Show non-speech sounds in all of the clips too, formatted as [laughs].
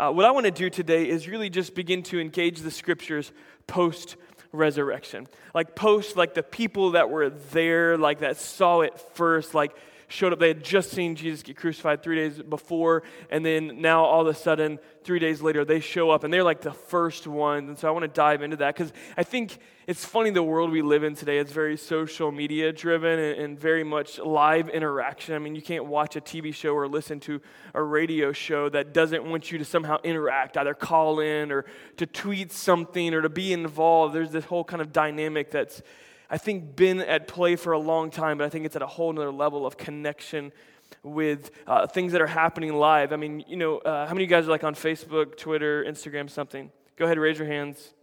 Uh, what I want to do today is really just begin to engage the scriptures post resurrection. Like post, like the people that were there, like that saw it first, like showed up. They had just seen Jesus get crucified three days before, and then now all of a sudden, three days later, they show up, and they're like the first ones. And so I want to dive into that because I think it's funny the world we live in today. It's very social media driven and, and very much live interaction. I mean, you can't watch a TV show or listen to a radio show that doesn't want you to somehow interact, either call in or to tweet something or to be involved. There's this whole kind of dynamic that's I think, been at play for a long time, but I think it's at a whole other level of connection with uh, things that are happening live. I mean, you know, uh, how many of you guys are like on Facebook, Twitter, Instagram, something? Go ahead, raise your hands.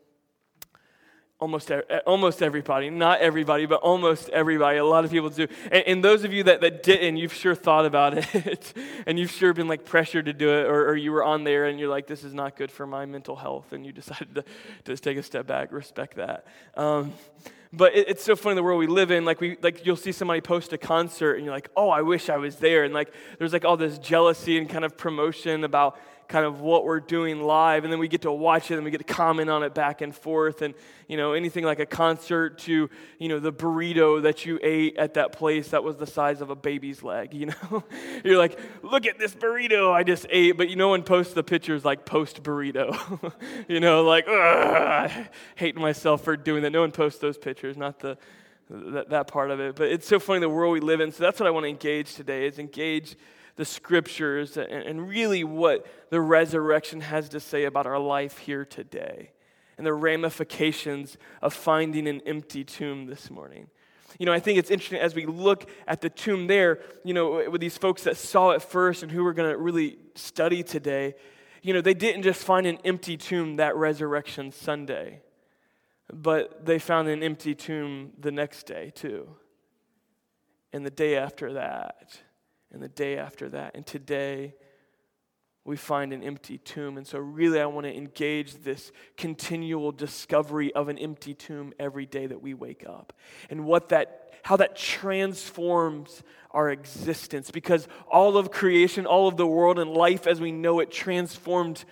Almost, almost everybody, not everybody, but almost everybody. A lot of people do. And, and those of you that, that didn't, you've sure thought about [laughs] it. and you've sure been like pressured to do it, or, or, you were on there and you're like, this is not good for my mental health. And you [laughs] decided to, to just take a step back, respect that. Um, but it, it's so funny the world we live in. Like we, like you'll see somebody post a concert, and you're like, "Oh, I wish I was there." And like there's like all this jealousy and kind of promotion about kind of what we're doing live and then we get to watch it and we get to comment on it back and forth and you know anything like a concert to you know the burrito that you ate at that place that was the size of a baby's leg [laughs] you know? You're like look at this burrito i just ate but you no one posts the pictures like post burrito [laughs] you know like i hate myself for doing that. No one posts those pictures not the that, that part of it but it's so funny the world we live in so that's what i want to engage today is engage the scriptures and, and really what the resurrection has to say about our life here today and the ramifications of finding an empty tomb this morning. You know, I think it's interesting as we look at the tomb there, you know, with these folks that saw it first and who we're going to really study today, you know, they didn't just find an empty tomb that resurrection Sunday, but they found an empty tomb the next day too, and the day after that and the day after that. And today, we find an empty tomb. And so, really, I want to engage this continual discovery of an empty tomb every day that we wake up and what that, how that transforms our existence. Because all of creation, all of the world, and life as we know it transformed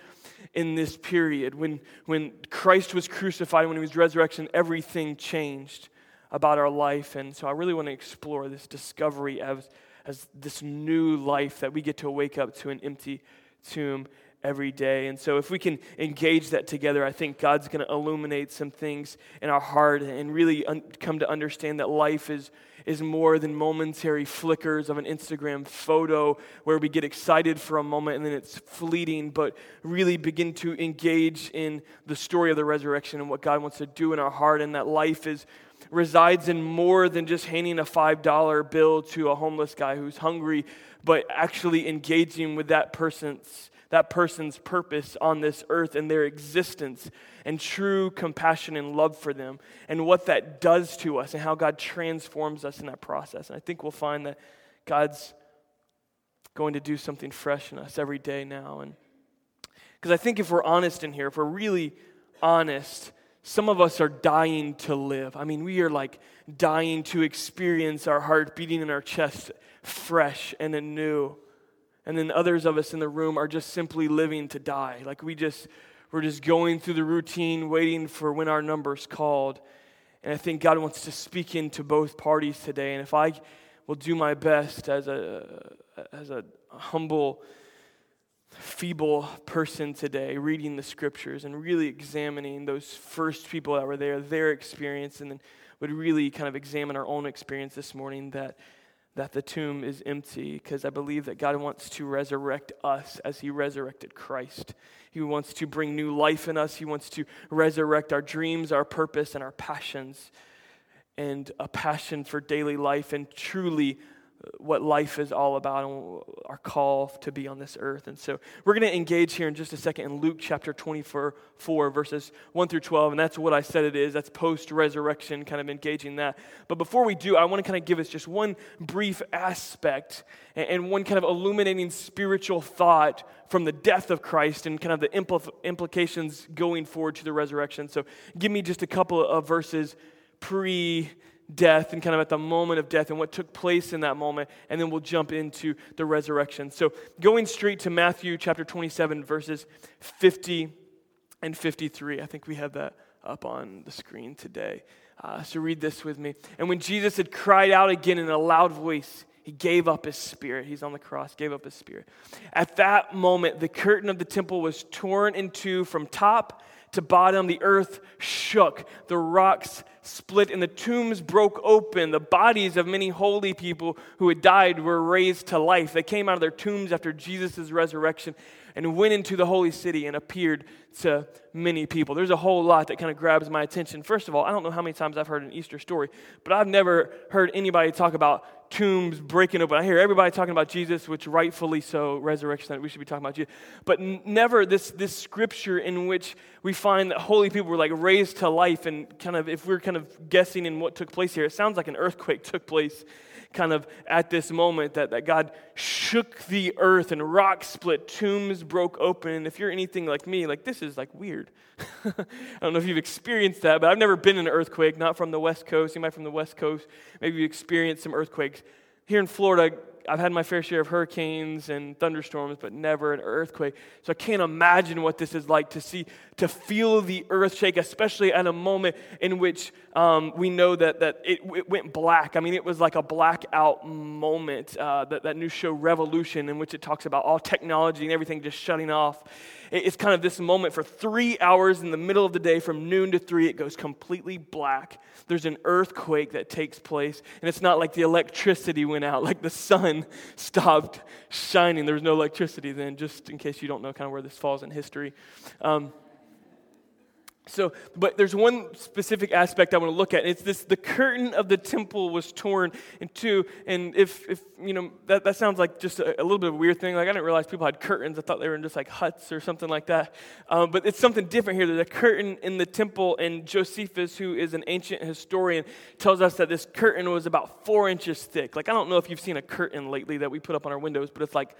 in this period. When, when Christ was crucified, when he was resurrection, everything changed about our life. And so, I really want to explore this discovery as as this new life that we get to wake up to an empty tomb every day. And so, if we can engage that together, I think God's going to illuminate some things in our heart and really un- come to understand that life is, is more than momentary flickers of an Instagram photo where we get excited for a moment and then it's fleeting, but really begin to engage in the story of the resurrection and what God wants to do in our heart, and that life is resides in more than just handing a $5 bill to a homeless guy who's hungry, but actually engaging with that person's that person's purpose on this earth and their existence and true compassion and love for them and what that does to us and how God transforms us in that process. And I think we'll find that God's going to do something fresh in us every day now and because I think if we're honest in here, if we're really honest, some of us are dying to live. I mean, we are like dying to experience our heart beating in our chest fresh and anew. And then others of us in the room are just simply living to die. Like we just, we're just going through the routine, waiting for when our number's called. And I think God wants to speak into both parties today. And if I will do my best as a, as a humble, feeble person today reading the scriptures and really examining those first people that were there, their experience, and then would really kind of examine our own experience this morning that, that the tomb is empty because I believe that God wants to resurrect us as He resurrected Christ. He wants to bring new life in us, He wants to resurrect our dreams, our purpose, and our passions, and a passion for daily life and truly what life is all about and our call to be on this earth. And so we're going to engage here in just a second in Luke chapter 24, 4, verses 1 through 12. And that's what I said it is. That's post resurrection, kind of engaging that. But before we do, I want to kind of give us just one brief aspect and one kind of illuminating spiritual thought from the death of Christ and kind of the impl- implications going forward to the resurrection. So give me just a couple of verses pre death and kind of at the moment of death and what took place in that moment, and then we'll jump into the resurrection. So, going straight to Matthew chapter 27, verses 50 and 53. I think we have that up on the screen today. Uh, so, read this with me. And when Jesus had cried out again in a loud voice, he gave up his spirit. He's on the cross, gave up his spirit. At that moment, the curtain of the temple was torn in two from top to bottom. The earth shook, the rocks split, and the tombs broke open. The bodies of many holy people who had died were raised to life. They came out of their tombs after Jesus' resurrection and went into the holy city and appeared to many people. There's a whole lot that kind of grabs my attention. First of all, I don't know how many times I've heard an Easter story, but I've never heard anybody talk about tombs breaking open. I hear everybody talking about Jesus, which rightfully so, resurrection, that we should be talking about Jesus. But never this, this scripture in which we find that holy people were like raised to life. And kind of, if we're kind of guessing in what took place here, it sounds like an earthquake took place kind of at this moment that, that God shook the earth and rocks split, tombs broke open. And if you're anything like me, like this is like weird. [laughs] I don't know if you've experienced that, but I've never been in an earthquake, not from the West Coast. You might from the West Coast. Maybe you experienced some earthquakes. Here in Florida, I've had my fair share of hurricanes and thunderstorms, but never an earthquake. So I can't imagine what this is like to see, to feel the earth shake, especially at a moment in which um, we know that, that it, it, went black. I mean, it was like a blackout moment, uh, that, that new show, Revolution, in which it talks about all technology and everything just shutting off. It's kind of this moment for three hours in the middle of the day from noon to three, it goes completely black. There's an earthquake that takes place, and it's not like the electricity went out, [laughs] like the sun stopped shining. There was no electricity then, just in case you don't know kind of where this falls in history. Um, so, but there's one specific aspect I want to look at. It's this the curtain of the temple was torn in two. And if, if you know, that, that sounds like just a, a little bit of a weird thing. Like, I didn't realize people had curtains. I thought they were in just like huts or something like that. Um, but it's something different here. There's a curtain in the temple, and Josephus, who is an ancient historian, tells us that this curtain was about four inches thick. Like, I don't know if you've seen a curtain lately that we put up on our windows, but it's like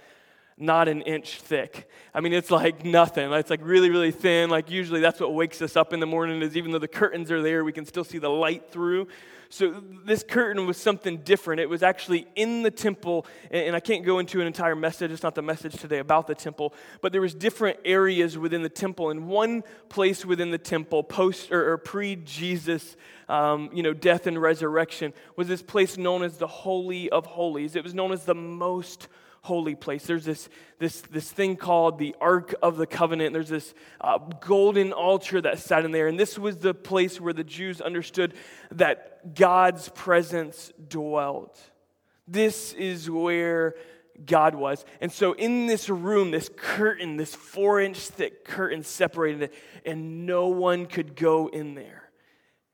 not an inch thick. I mean, it's like nothing. It's like really, really thin. Like, usually that's what wakes us up in the morning, is even though the curtains are there, we can still see the light through. So, this curtain was something different. It was actually in the temple, and I can't go into an entire message. It's not the message today about the temple, but there was different areas within the temple. And one place within the temple, post or, or pre Jesus, um, you know, death and resurrection, was this place known as the Holy of Holies. It was known as the most holy place. There's this, this, this thing called the Ark of the Covenant. There's this uh, golden altar that sat in there. And this was the place where the Jews understood that God's presence dwelt. This is where God was. And so, in this room, this curtain, this four inch thick curtain separated it, and no one could go in there.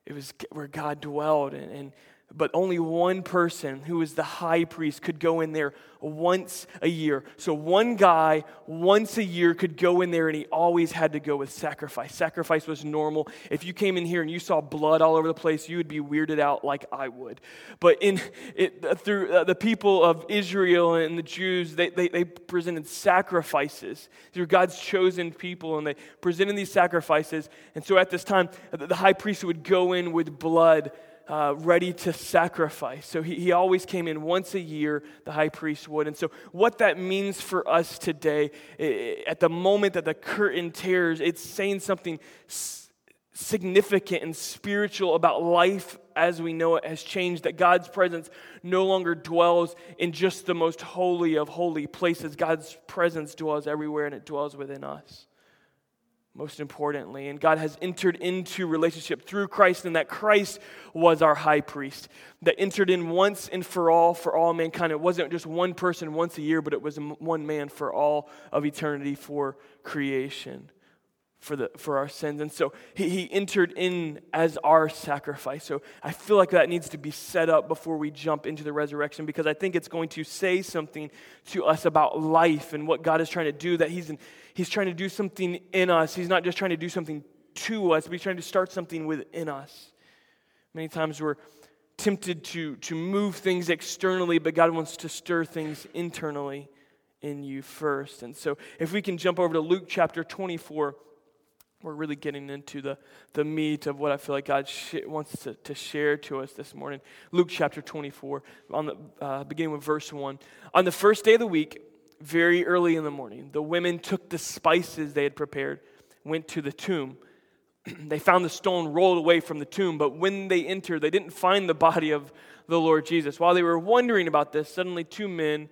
It was where God dwelled. And, and but only one person who was the high priest could go in there once a year. So one guy once a year could go in there and he always had to go with sacrifice. Sacrifice was normal. If you came in here and you saw blood all over the place, you would be weirded out like I would. But in it, through uh, the people of Israel and the Jews, they, they, they presented sacrifices. Through God's chosen people and they presented these sacrifices. And so at this time, the high priest would go in with blood uh, ready to sacrifice. So he, he always came in once a year, the high priest would. And so, what that means for us today, at the moment that the curtain tears, it's saying something significant and spiritual about life as we know it has changed, that God's presence no longer dwells in just the most holy of holy places. God's presence dwells everywhere and it dwells within us most importantly. And God has entered into relationship through Christ, and that Christ was our high priest that entered in once and for all for all mankind. It wasn't just one person once a year, but it was one man for all of eternity for creation for, the, for our sins. And so he, he entered in as our sacrifice. So I feel like that needs to be set up before we jump into the resurrection because I think it's going to say something to us about life and what God is trying to do, that he's, in, he's trying to do something in us. He's not just trying to do something to us, but he's trying to start something within us. Many times we're tempted to, to move things externally, but God wants to stir things internally in you first. And so if we can jump over to Luke chapter 24. We're really getting into the, the meat of what I feel like God sh- wants to, to share to us this morning. Luke chapter 24, on the, uh, beginning with verse 1. On the first day of the week, very early in the morning, the women took the spices they had prepared, went to the tomb. [clears throat] they found the stone rolled away from the tomb, but when they entered, they didn't find the body of the Lord Jesus. While they were wondering about this, suddenly two men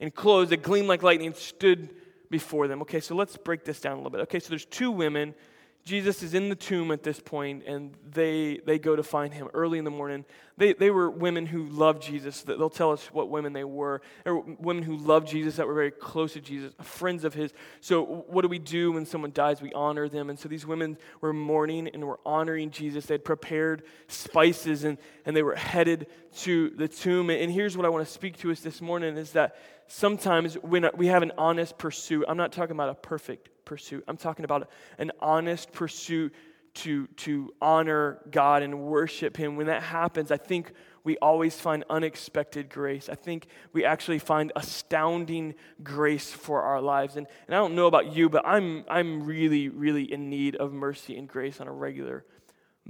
in clothes that gleamed like lightning stood before them. Okay, so let's break this down a little bit. Okay, so there's two women. Jesus is in the tomb at this point, and they, they go to find him early in the morning. They, they were women who loved Jesus. They'll tell us what women they were. Or women who loved Jesus, that were very close to Jesus, friends of his. So, what do we do when someone dies? We honor them. And so, these women were mourning and were honoring Jesus. They had prepared spices, and, and they were headed to the tomb. And here's what I want to speak to us this morning is that sometimes when we have an honest pursuit, I'm not talking about a perfect pursuit, I'm talking about an honest pursuit to, to honor God and worship Him. When that happens, I think we always find unexpected grace. I think we actually find astounding grace for our lives. And, and I don't know about you, but I'm, I'm really, really in need of mercy and grace on a regular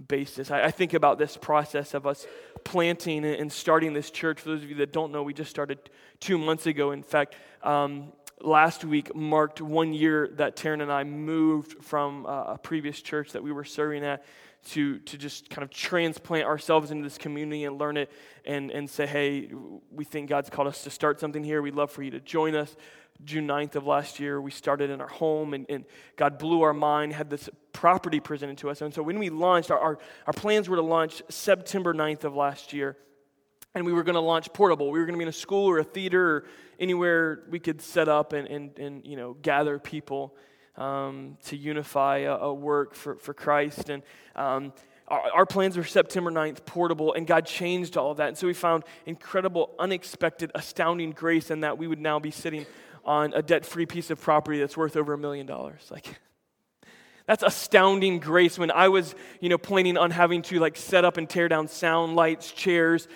basis. I, I, think about this process of us planting and starting this church. For those of you that don't know, we just started two months ago. In fact, um, last week marked one year that Taryn and I moved from uh, a previous church that we were serving at to, to just kind of transplant ourselves into this community and learn it and, and say, hey, we think God's called us to start something here. We'd love for you to join us. June 9th of last year, we started in our home, and, and God blew our mind, had this property presented to us. And so when we launched, our, our, our plans were to launch September 9th of last year. And we were going to launch portable. We were going to be in a school or a theater or anywhere we could set up and, and, and you know, gather people um, to unify a, a, work for, for Christ. And um, our, our, plans were September 9th, portable, and God changed all of that. And so we found incredible, unexpected, astounding grace in that we would now be sitting on a debt free piece of property that's worth over a million dollars. Like, [laughs] that's astounding grace when I was, you know, planning on having to like set up and tear down sound, lights, chairs,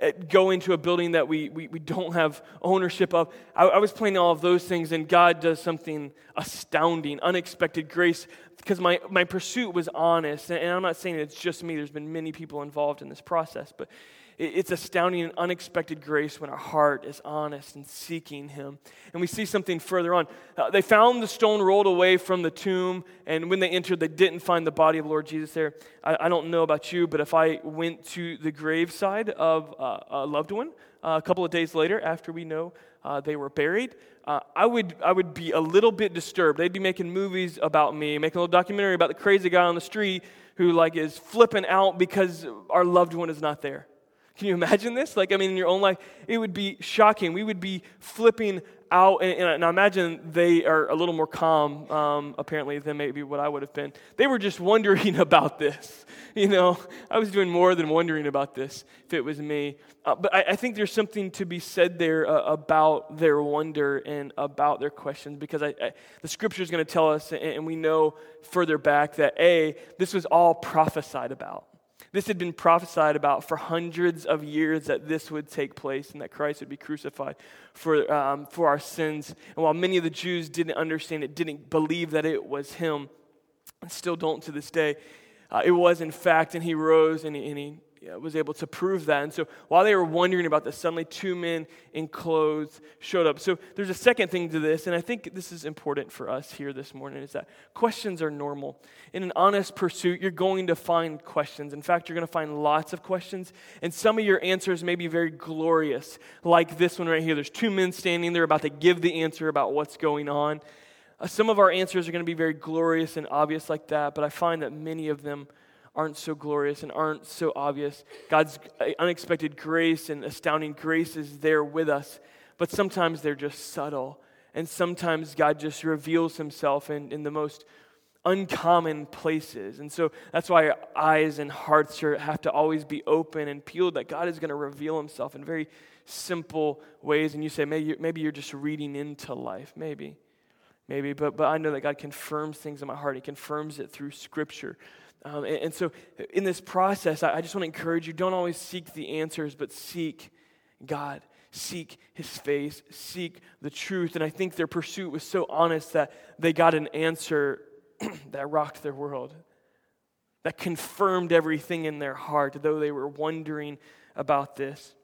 eh, go into a building that we, we, we don't have ownership of. I, I, was planning all of those things, and God does something astounding, unexpected grace because my, my pursuit was honest. And, and I'm not saying it's just me, there's been many people involved in this process, but it's astounding and unexpected grace when our heart is honest and seeking Him. And we see something further on. Uh, they found the stone rolled away from the tomb, and when they entered, they didn't find the body of Lord Jesus there. I, I don't know about you, but if I went to the graveside of uh, a loved one uh, a couple of days later after we know uh, they were buried, uh, I, would, I would be a little bit disturbed. They'd be making movies about me, making a little documentary about the crazy guy on the street who like is flipping out because our loved one is not there. Can you imagine this? Like, I mean, in your own life, it would be shocking. We would be flipping out, and, and I imagine they are a little more calm, um, apparently, than maybe what I would have been. They were just wondering [laughs] about this. You know, I was doing more than wondering about this if it was me. Uh, but I, I, think there's something to be said there uh, about their wonder and about their questions, because I, I, the scripture is going to tell us, and, and we know further back that A, this was all prophesied about. This had been prophesied about for hundreds of years that this would take place and that Christ would be crucified for, um, for our sins. And while many of the Jews didn't understand it, didn't believe that it was him, and still don't to this day, uh, it was in fact, and he rose and he, and he was able to prove that. And so while they were wondering about this, suddenly two men in clothes showed up. So there's a second thing to this, and I think this is important for us here this morning, is that questions are normal. In an honest pursuit, you're going to find questions. In fact, you're going to find lots of questions, and some of your answers may be very glorious, like this one right here. There's two men standing there about to give the answer about what's going on. Uh, some of our answers are going to be very glorious and obvious like that, but I find that many of them aren't so glorious and aren't so obvious. God's uh, unexpected grace and astounding grace is there with us, but sometimes they're just subtle. And sometimes God just reveals himself in, in the most uncommon places. And so that's why our eyes and hearts are, have to always be open and peeled that God is going to reveal himself in very simple ways. And you say, maybe you're, maybe you're just reading into life. Maybe. Maybe. But, but I know that God confirms things in my heart. He confirms it through Scripture. Um, and, and, so, in this process, I, I just want to encourage you don't always seek the answers, but seek God. Seek his face, seek the truth. And I think their pursuit was so honest that they got an answer [clears throat] that rocked their world, that confirmed everything in their heart, though they were wondering about this.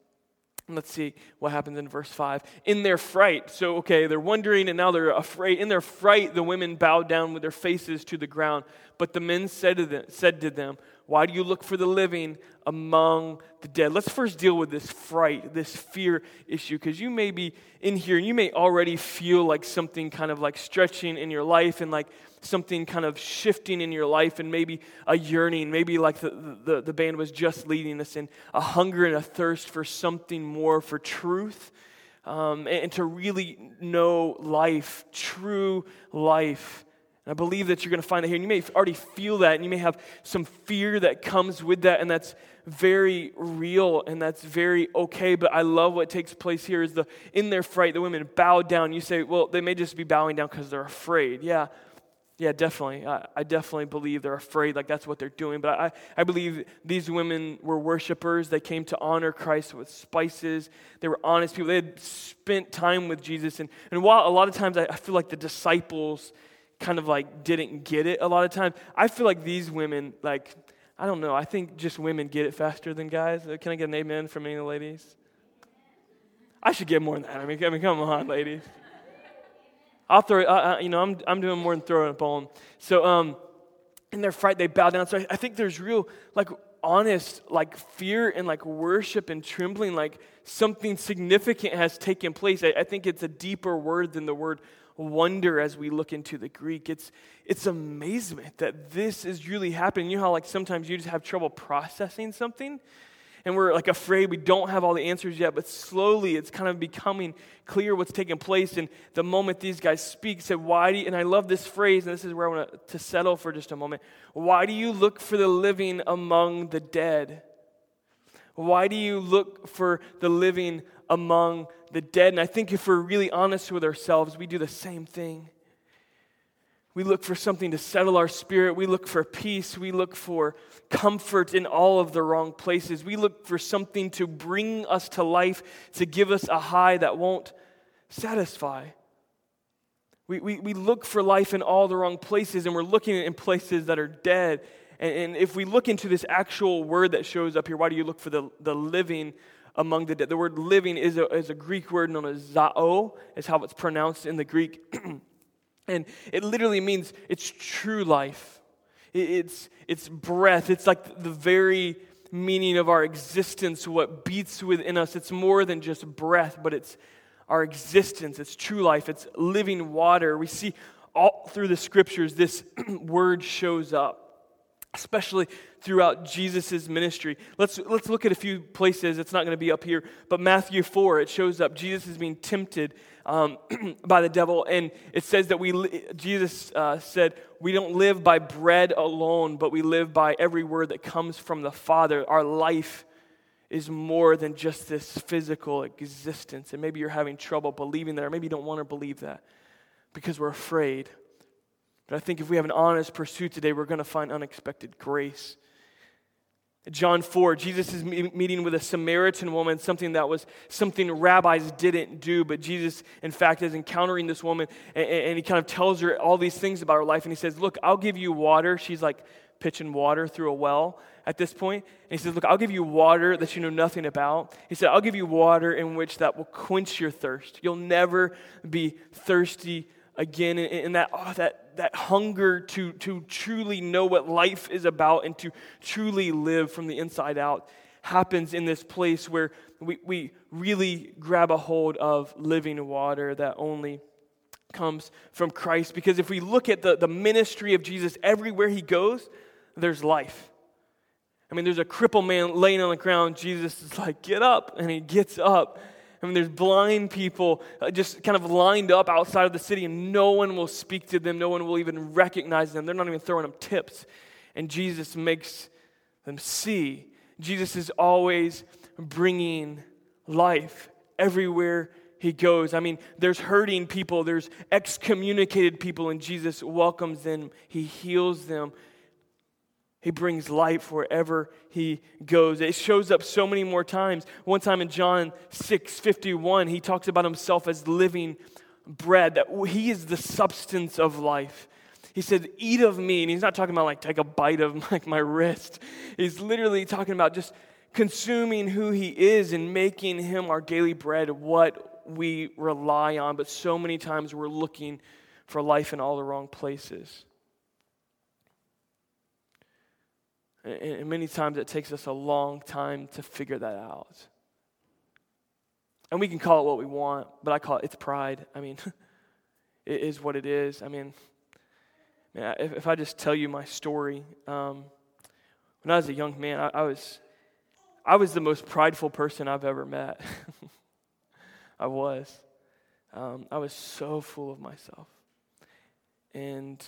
Let's see what happens in verse 5. In their fright, so okay, they're wondering and now they're afraid. In their fright, the women bowed down with their faces to the ground. But the men said to them, said to them Why do you look for the living among the dead? Let's first deal with this fright, this fear issue, because you may be in here and you may already feel like something kind of like stretching in your life and like something kind of shifting in your life and maybe a yearning, maybe like the, the, the band was just leading us in a hunger and a thirst for something more, for truth, um, and, and to really know life, true life. I believe that you're going to find that here. And you may already feel that, and you may have some fear that comes with that, and that's very real and that's very okay. But I love what takes place here is the in their fright, the women bow down. You say, well, they may just be bowing down because they're afraid. Yeah, yeah, definitely. I, I, definitely believe they're afraid, like that's what they're doing. But I, I believe these women were worshipers. They came to honor Christ with spices. They were honest people. They had spent time with Jesus. And, and while a lot of times I, I feel like the disciples kind of like didn't get it a lot of times, I feel like these women, like, I don't know, I think just women get it faster than guys. Uh, can I get an amen from any of the ladies? I should get more than that. I mean, I mean come on, ladies. I'll throw, you know, I'm, I'm doing more than throwing a bone. So, um, in their fright, they bow down. So I think there's real, like, honest, like, fear and, like, worship and trembling, like, something significant has taken place. I, I think it's a deeper word than the word wonder as we look into the Greek. It's, it's amazement that this is really happening. You know how, like, sometimes you just have trouble processing something? And we're like afraid we don't have all the answers yet, but slowly it's kind of becoming clear what's taking place. And the moment these guys speak, said, Why do you, and I love this phrase, and this is where I want to settle for just a moment. Why do you look for the living among the dead? Why do you look for the living among the dead? And I think if we're really honest with ourselves, we do the same thing. We look for something to settle our spirit. We look for peace. We look for comfort in all of the wrong places. We look for something to bring us to life, to give us a high that won't satisfy. We, we, we look for life in all the wrong places, and we're looking in places that are dead. And, and if we look into this actual word that shows up here, why do you look for the, the living among the dead? The word living is a, is a Greek word known as zao, is how it's pronounced in the Greek. [clears throat] And it literally means it's true life. It's, it's breath. It's like the very meaning of our existence, what beats within us. It's more than just breath, but it's our existence. It's true life. It's living water. We see all through the scriptures this [clears throat] word shows up especially throughout Jesus' ministry. Let's, let's look at a few places. It's not going to be up here, but Matthew 4, it shows up. Jesus is being tempted um, [clears throat] by the devil, and it says that we, Jesus uh, said, we don't live by bread alone, but we live by every word that comes from the Father. Our life is more than just this physical existence. And maybe you're having trouble believing that, or maybe you don't want to believe that because we're afraid. But I think if we have an honest pursuit today, we're going to find unexpected grace. John 4, Jesus is meeting with a Samaritan woman, something that was something rabbis didn't do, but Jesus, in fact, is encountering this woman and, he kind of tells her all these things about her life. And he says, Look, I'll give you water. She's like pitching water through a well at this point. And he says, Look, I'll give you water that you know nothing about. He said, I'll give you water in which that will quench your thirst. You'll never be thirsty again. And that, oh, that, that hunger to, to truly know what life is about and to truly live from the inside out happens in this place where we, we really grab a hold of living water that only comes from Christ. Because if we look at the, the ministry of Jesus, everywhere he goes, there's life. I mean, there's a crippled man laying on the ground. Jesus is like, get up. And he gets up I mean, there's blind people uh, just kind of lined up outside of the city, and no one will speak to them. No one will even recognize them. They're not even throwing them tips. And Jesus makes them see. Jesus is always bringing life everywhere he goes. I mean, there's hurting people, there's excommunicated people, and Jesus welcomes them, he heals them, he brings life wherever he goes. It shows up so many more times. One time in John 6 51, he talks about himself as living bread, that he is the substance of life. He said, Eat of me. And he's not talking about like take a bite of [laughs] like my wrist. He's literally talking about just consuming who he is and making him our daily bread, what we rely on. But so many times we're looking for life in all the wrong places. And many times it takes us a long time to figure that out. And we can call it what we want, but I call it it's pride. I mean, [laughs] it is what it is. I mean, man, if, if I just tell you my story, um, when I was a young man, I, I, was, I was the most prideful person I've ever met. [laughs] I was. Um, I was so full of myself. And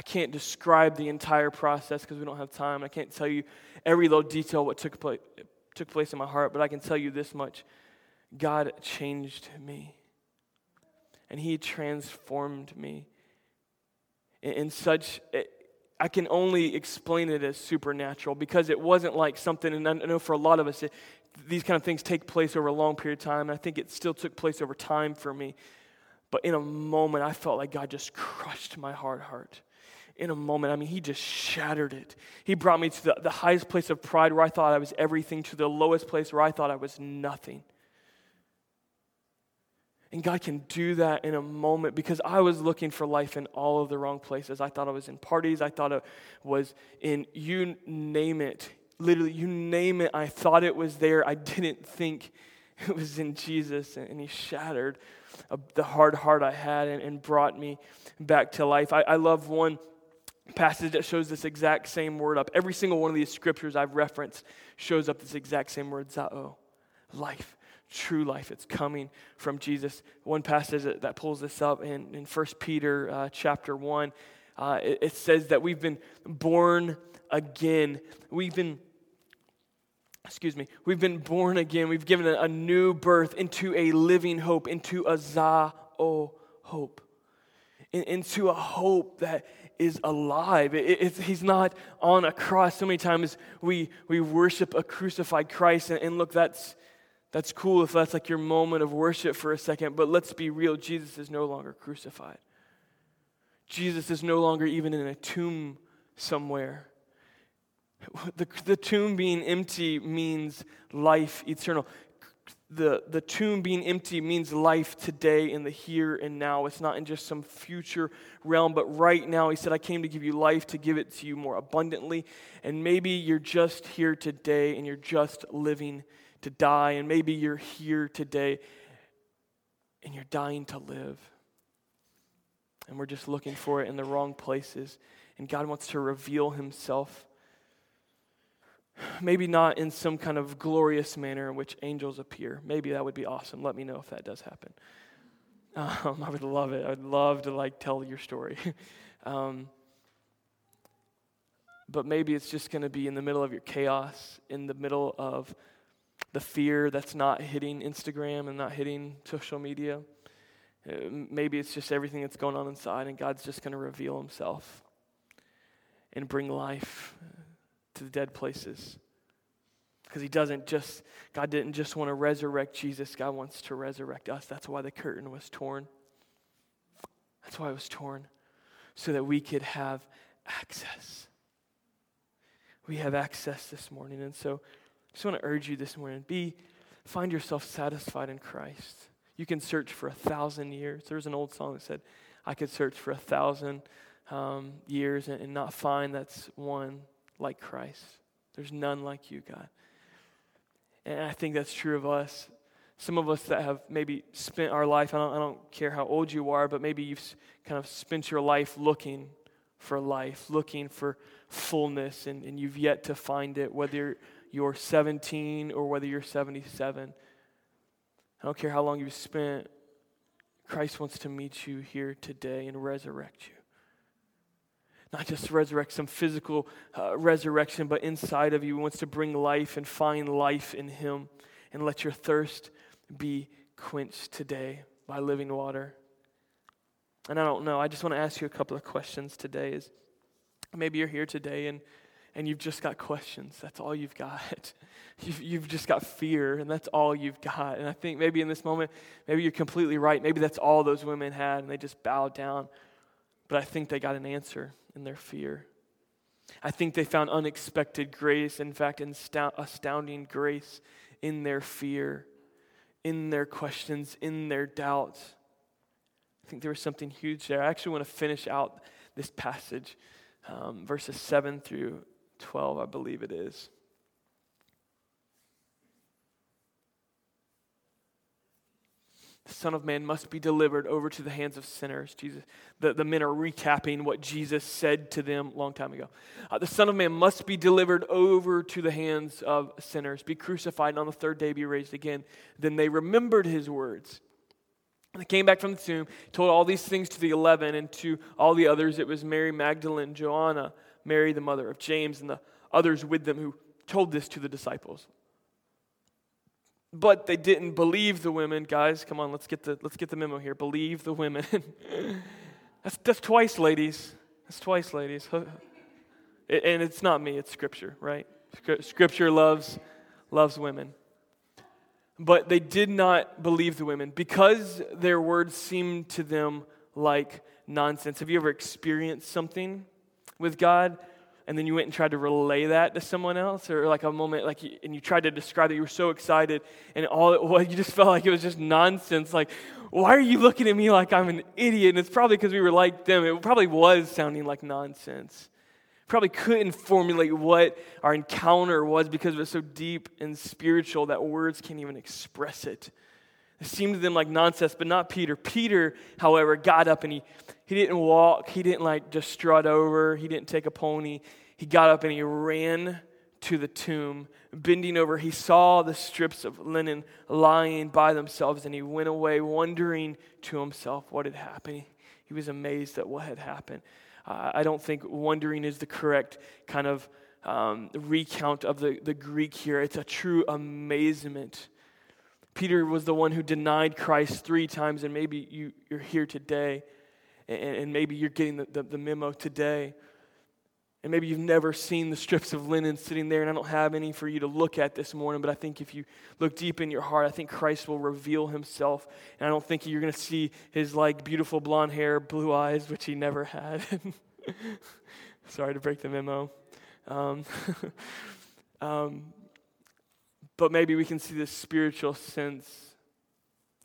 I can't describe the entire process because we don't have time. I can't tell you every little detail what took place, took place in my heart, but I can tell you this much God changed me, and He transformed me in, in such. I can only explain it as supernatural because it wasn't like something, and I know for a lot of us, it, these kind of things take place over a long period of time. And I think it still took place over time for me. But in a moment, I felt like God just crushed my hard heart in a moment. I mean, he just shattered it. He brought me to the, the highest place of pride where I thought I was everything, to the lowest place where I thought I was nothing. And God can do that in a moment because I was looking for life in all of the wrong places. I thought I was in parties. I thought it was in you name it. Literally, you name it. I thought it was there. I didn't think [laughs] it was in Jesus. And He shattered uh, the hard heart I had and, brought me back to life. I, I love one passage that shows this exact same word up. Every single one of these scriptures I've referenced shows up this exact same word, zao, life, true life. It's coming from Jesus. One passage that, that pulls this up in, in 1 Peter uh, chapter 1, uh, it, it says that we've been born again. We've been excuse me, we've been born again. We've given a, new birth into a living hope, into a zao hope, in, into a hope that is alive. It, he's not on a cross. So many times we, we worship a crucified Christ, and, and look, that's, that's cool if that's like your moment of worship for a second, but let's be real Jesus is no longer crucified. Jesus is no longer even in a tomb somewhere. The, the tomb being empty means life eternal the, the tomb being empty means life today in the here and now. It's not in just some future realm, but right now. He said, I came to give you life, to give it to you more abundantly. And maybe you're just here today and you're just living to die. And maybe you're here today and you're dying to live. And we're just looking for it in the wrong places. And God wants to reveal himself Maybe not in some kind of glorious manner in which angels appear. Maybe that would be awesome. Let me know if that does happen. Um, [laughs] I would love it. I would love to like tell your story. [laughs] um, but maybe it's just going to be in the middle of your chaos, in the middle of the fear that's not hitting Instagram and not hitting social media. Uh, maybe it's just everything that's going on inside, and God's just going to reveal Himself and bring life to the dead places. Because he doesn't just, God didn't just want to resurrect Jesus, God wants to resurrect us. That's why the curtain was torn. That's why it was torn, so that we could have access. We have access this morning. And so I just want to urge you this morning be, find yourself satisfied in Christ. You can search for a thousand years. There's an old song that said, I could search for a thousand um, years and, and not find that's one like Christ. There's none like you, God. And I think that's true of us. Some of us that have maybe spent our life, I don't, I don't care how old you are, but maybe you've kind of spent your life looking for life, looking for fullness, and, and you've yet to find it, whether you're 17 or whether you're 77. I don't care how long you've spent, Christ wants to meet you here today and resurrect you not just resurrect some physical uh, resurrection, but inside of you He wants to bring life and find life in Him and let your thirst be quenched today by living water. And I don't know, I just want to ask you a couple of questions today. Is maybe you're here today and and you've just got questions. That's all you've got. [laughs] You've, you've just got fear, and that's all you've got. And I think maybe in this moment, maybe you're completely right. Maybe that's all those women had, and they just bowed down but I think they got an answer in their fear. I think they found unexpected grace, in fact, astounding grace in their fear, in their questions, in their doubts. I think there was something huge there. I actually want to finish out this passage, um, verses 7 through 12, I believe it is. The Son of Man must be delivered over to the hands of sinners. Jesus, the, the men are recapping what Jesus said to them a long time ago. Uh, the Son of Man must be delivered over to the hands of sinners, be crucified, and on the third day be raised again. Then they remembered his words. And they came back from the tomb, told all these things to the eleven and to all the others. It was Mary Magdalene, Joanna, Mary, the mother of James, and the others with them who told this to the disciples. But they didn't believe the women. Guys, come on, let's get the, let's get the memo here. Believe the women. [laughs] that's, that's twice, ladies. That's twice, ladies. and it's not me, it's Scripture, right? Scripture loves, loves women. But they did not believe the women because their words seemed to them like nonsense. Have you ever experienced something with God and then you went and tried to relay that to someone else or like a moment like you, and you tried to describe it you were so excited and all it was [laughs] you just felt like it was just nonsense like why are you looking at me like i'm an idiot? And it's probably because we were like them. It probably was sounding like nonsense. Probably couldn't formulate what our encounter was because it was so deep and spiritual that words can't even express it. It seemed to them like nonsense, but not Peter. Peter, however, got up and he, he didn't walk. He didn't like just strut over. He didn't take a pony. He got up and he ran to the tomb. Bending over, he saw the strips of linen lying by themselves and he went away wondering to himself what had happened. He was amazed at what had happened. Uh, I don't think wondering is the correct kind of um, recount of the, the Greek here. It's a true amazement Peter was the one who denied Christ three times, and maybe you, you're here today, and, and maybe you're getting the, the, the memo today. And maybe you've never seen the strips of linen sitting there, and I don't have any for you to look at this morning, but I think if you look deep in your heart, I think Christ will reveal himself. And I don't think you're going to see his like beautiful blonde hair, blue eyes, which he never had. [laughs] Sorry to break the memo. Um, [laughs] um, but maybe we can see this spiritual sense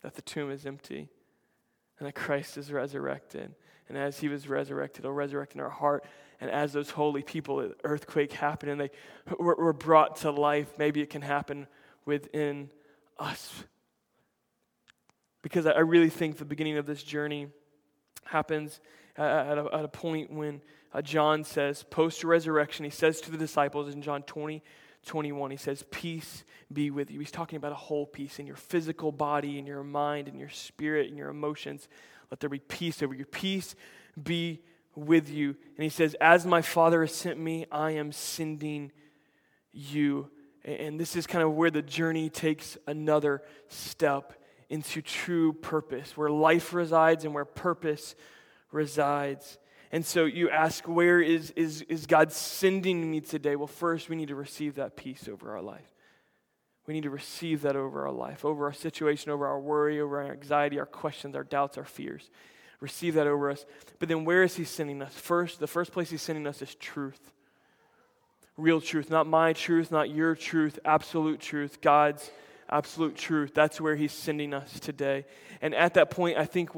that the tomb is empty and that Christ is resurrected. And as he was resurrected, he'll resurrect in our heart. And as those holy people, earthquake happened and they were, were brought to life, maybe it can happen within us. Because I really think the beginning of this journey happens at a, at a point when uh, John says, post resurrection, he says to the disciples in John 20, 21, he says, Peace be with you. He's talking about a whole peace in your physical body, in your mind, in your spirit, in your emotions. Let there be peace over you. Peace be with you. And he says, As my Father has sent me, I am sending you. And this is kind of where the journey takes another step into true purpose, where life resides and where purpose resides. And so you ask, where is, is, is God sending me today? Well, first, we need to receive that peace over our life. We need to receive that over our life, over our situation, over our worry, over our anxiety, our questions, our doubts, our fears. Receive that over us. But then where is He sending us? First, the first place He's sending us is truth. Real truth, not my truth, not your truth, absolute truth, God's absolute truth. That's where He's sending us today. And at that point, I think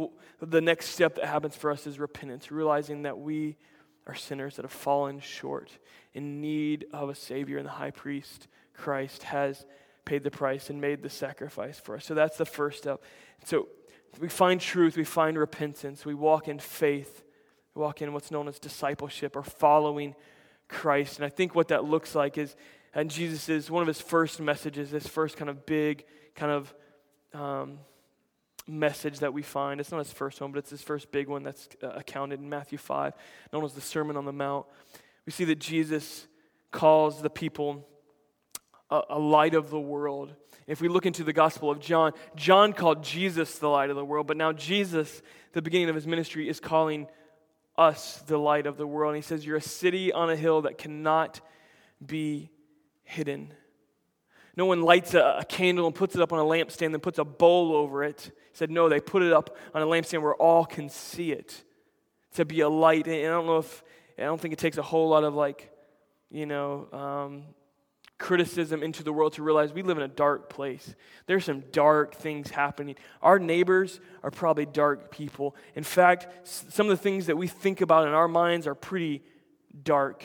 the next step that happens for us is repentance, realizing that we are sinners that have fallen short in need of a Savior, and the high priest, Christ, has paid the price and made the sacrifice for us. So that's the first step. So we find truth, we find repentance, we walk in faith, we walk in what's known as discipleship or following Christ. And I think what that looks like is and Jesus is one of his first messages, this first kind of big kind of um, message that we find. It's not his first one, but it's his first big one that's uh, accounted in Matthew 5, known as the Sermon on the Mount. We see that Jesus calls the people a, a light of the world. If we look into the Gospel of John, John called Jesus the light of the world, but now Jesus, the beginning of his ministry, is calling us the light of the world. And he says, You're a city on a hill that cannot be hidden. No one lights a, a, candle and puts it up on a lampstand and puts a bowl over it. He said, No, they put it up on a lampstand where all can see it. to be a light. And I don't know if, I don't think it takes a whole lot of like, you know, um, criticism into the world to realize we live in a dark place. There's some dark things happening. Our neighbors are probably dark people. In fact, some of the things that we think about in our minds are pretty dark.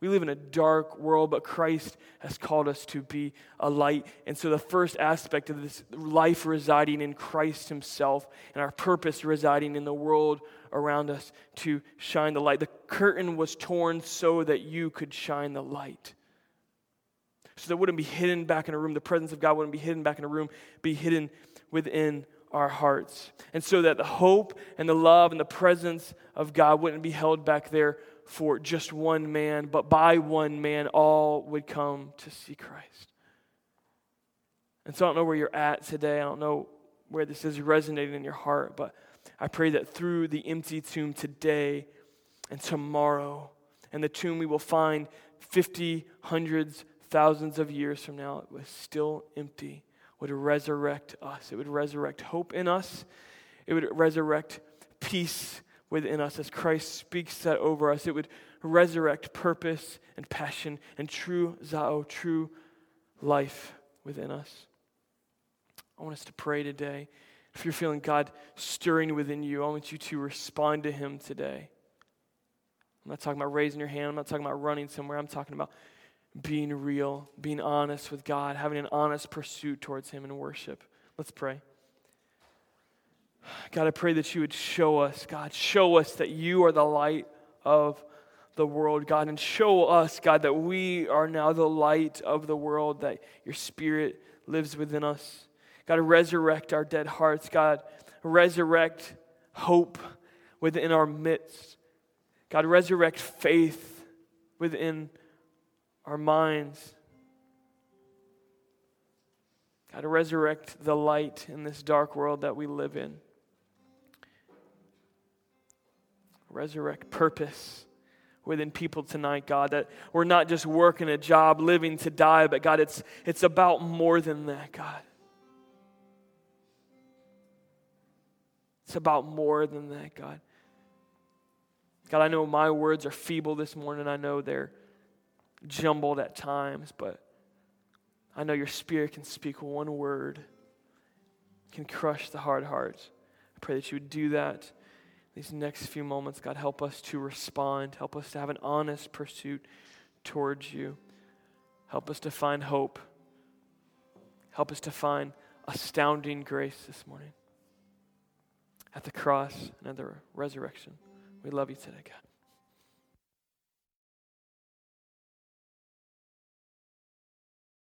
We live in a dark world, but Christ has called us to be a light. And so, the first aspect of this life residing in Christ Himself and our purpose residing in the world around us to shine the light. The curtain was torn so that you could shine the light. So that wouldn't be hidden back in a room. The presence of God wouldn't be hidden back in a room, be hidden within our hearts. And so that the hope and the love and the presence of God wouldn't be held back there for just one man, but by one man, all would come to see Christ. And so I don't know where you're at today. I don't know where this is resonating in your heart, but I pray that through the empty tomb today and tomorrow, and the tomb we will find 50, hundreds, thousands of years from now, it was still empty, would resurrect us. It would resurrect hope in us. It would resurrect peace within us as Christ speaks that over us. It would resurrect purpose and passion and true zoe, true life within us. I want us to pray today. If you're feeling God stirring within you, I want you to respond to Him today. I'm not talking about raising your hand. I'm not talking about running somewhere. I'm talking about being real, being honest with God, having an honest pursuit towards Him in worship. Let's pray. God, I pray that you would show us, God, show us that you are the light of the world, God, and show us, God, that we are now the light of the world, that your spirit lives within us. God, resurrect our dead hearts. God, resurrect hope within our midst. God, resurrect faith within our minds. God, resurrect the light in this dark world that we live in. Resurrect purpose within people tonight, God, that we're not just working a job, living to die, but God, it's, it's about more than that, God. It's about more than that, God. God, I know my words are feeble this morning. I know they're jumbled at times, but I know your spirit can speak one word, can crush the hard hearts. I pray that you would do that these next few moments, God, help us to respond. Help us to have an honest pursuit towards you. Help us to find hope. Help us to find astounding grace this morning at the cross and at the resurrection. We love you today, God.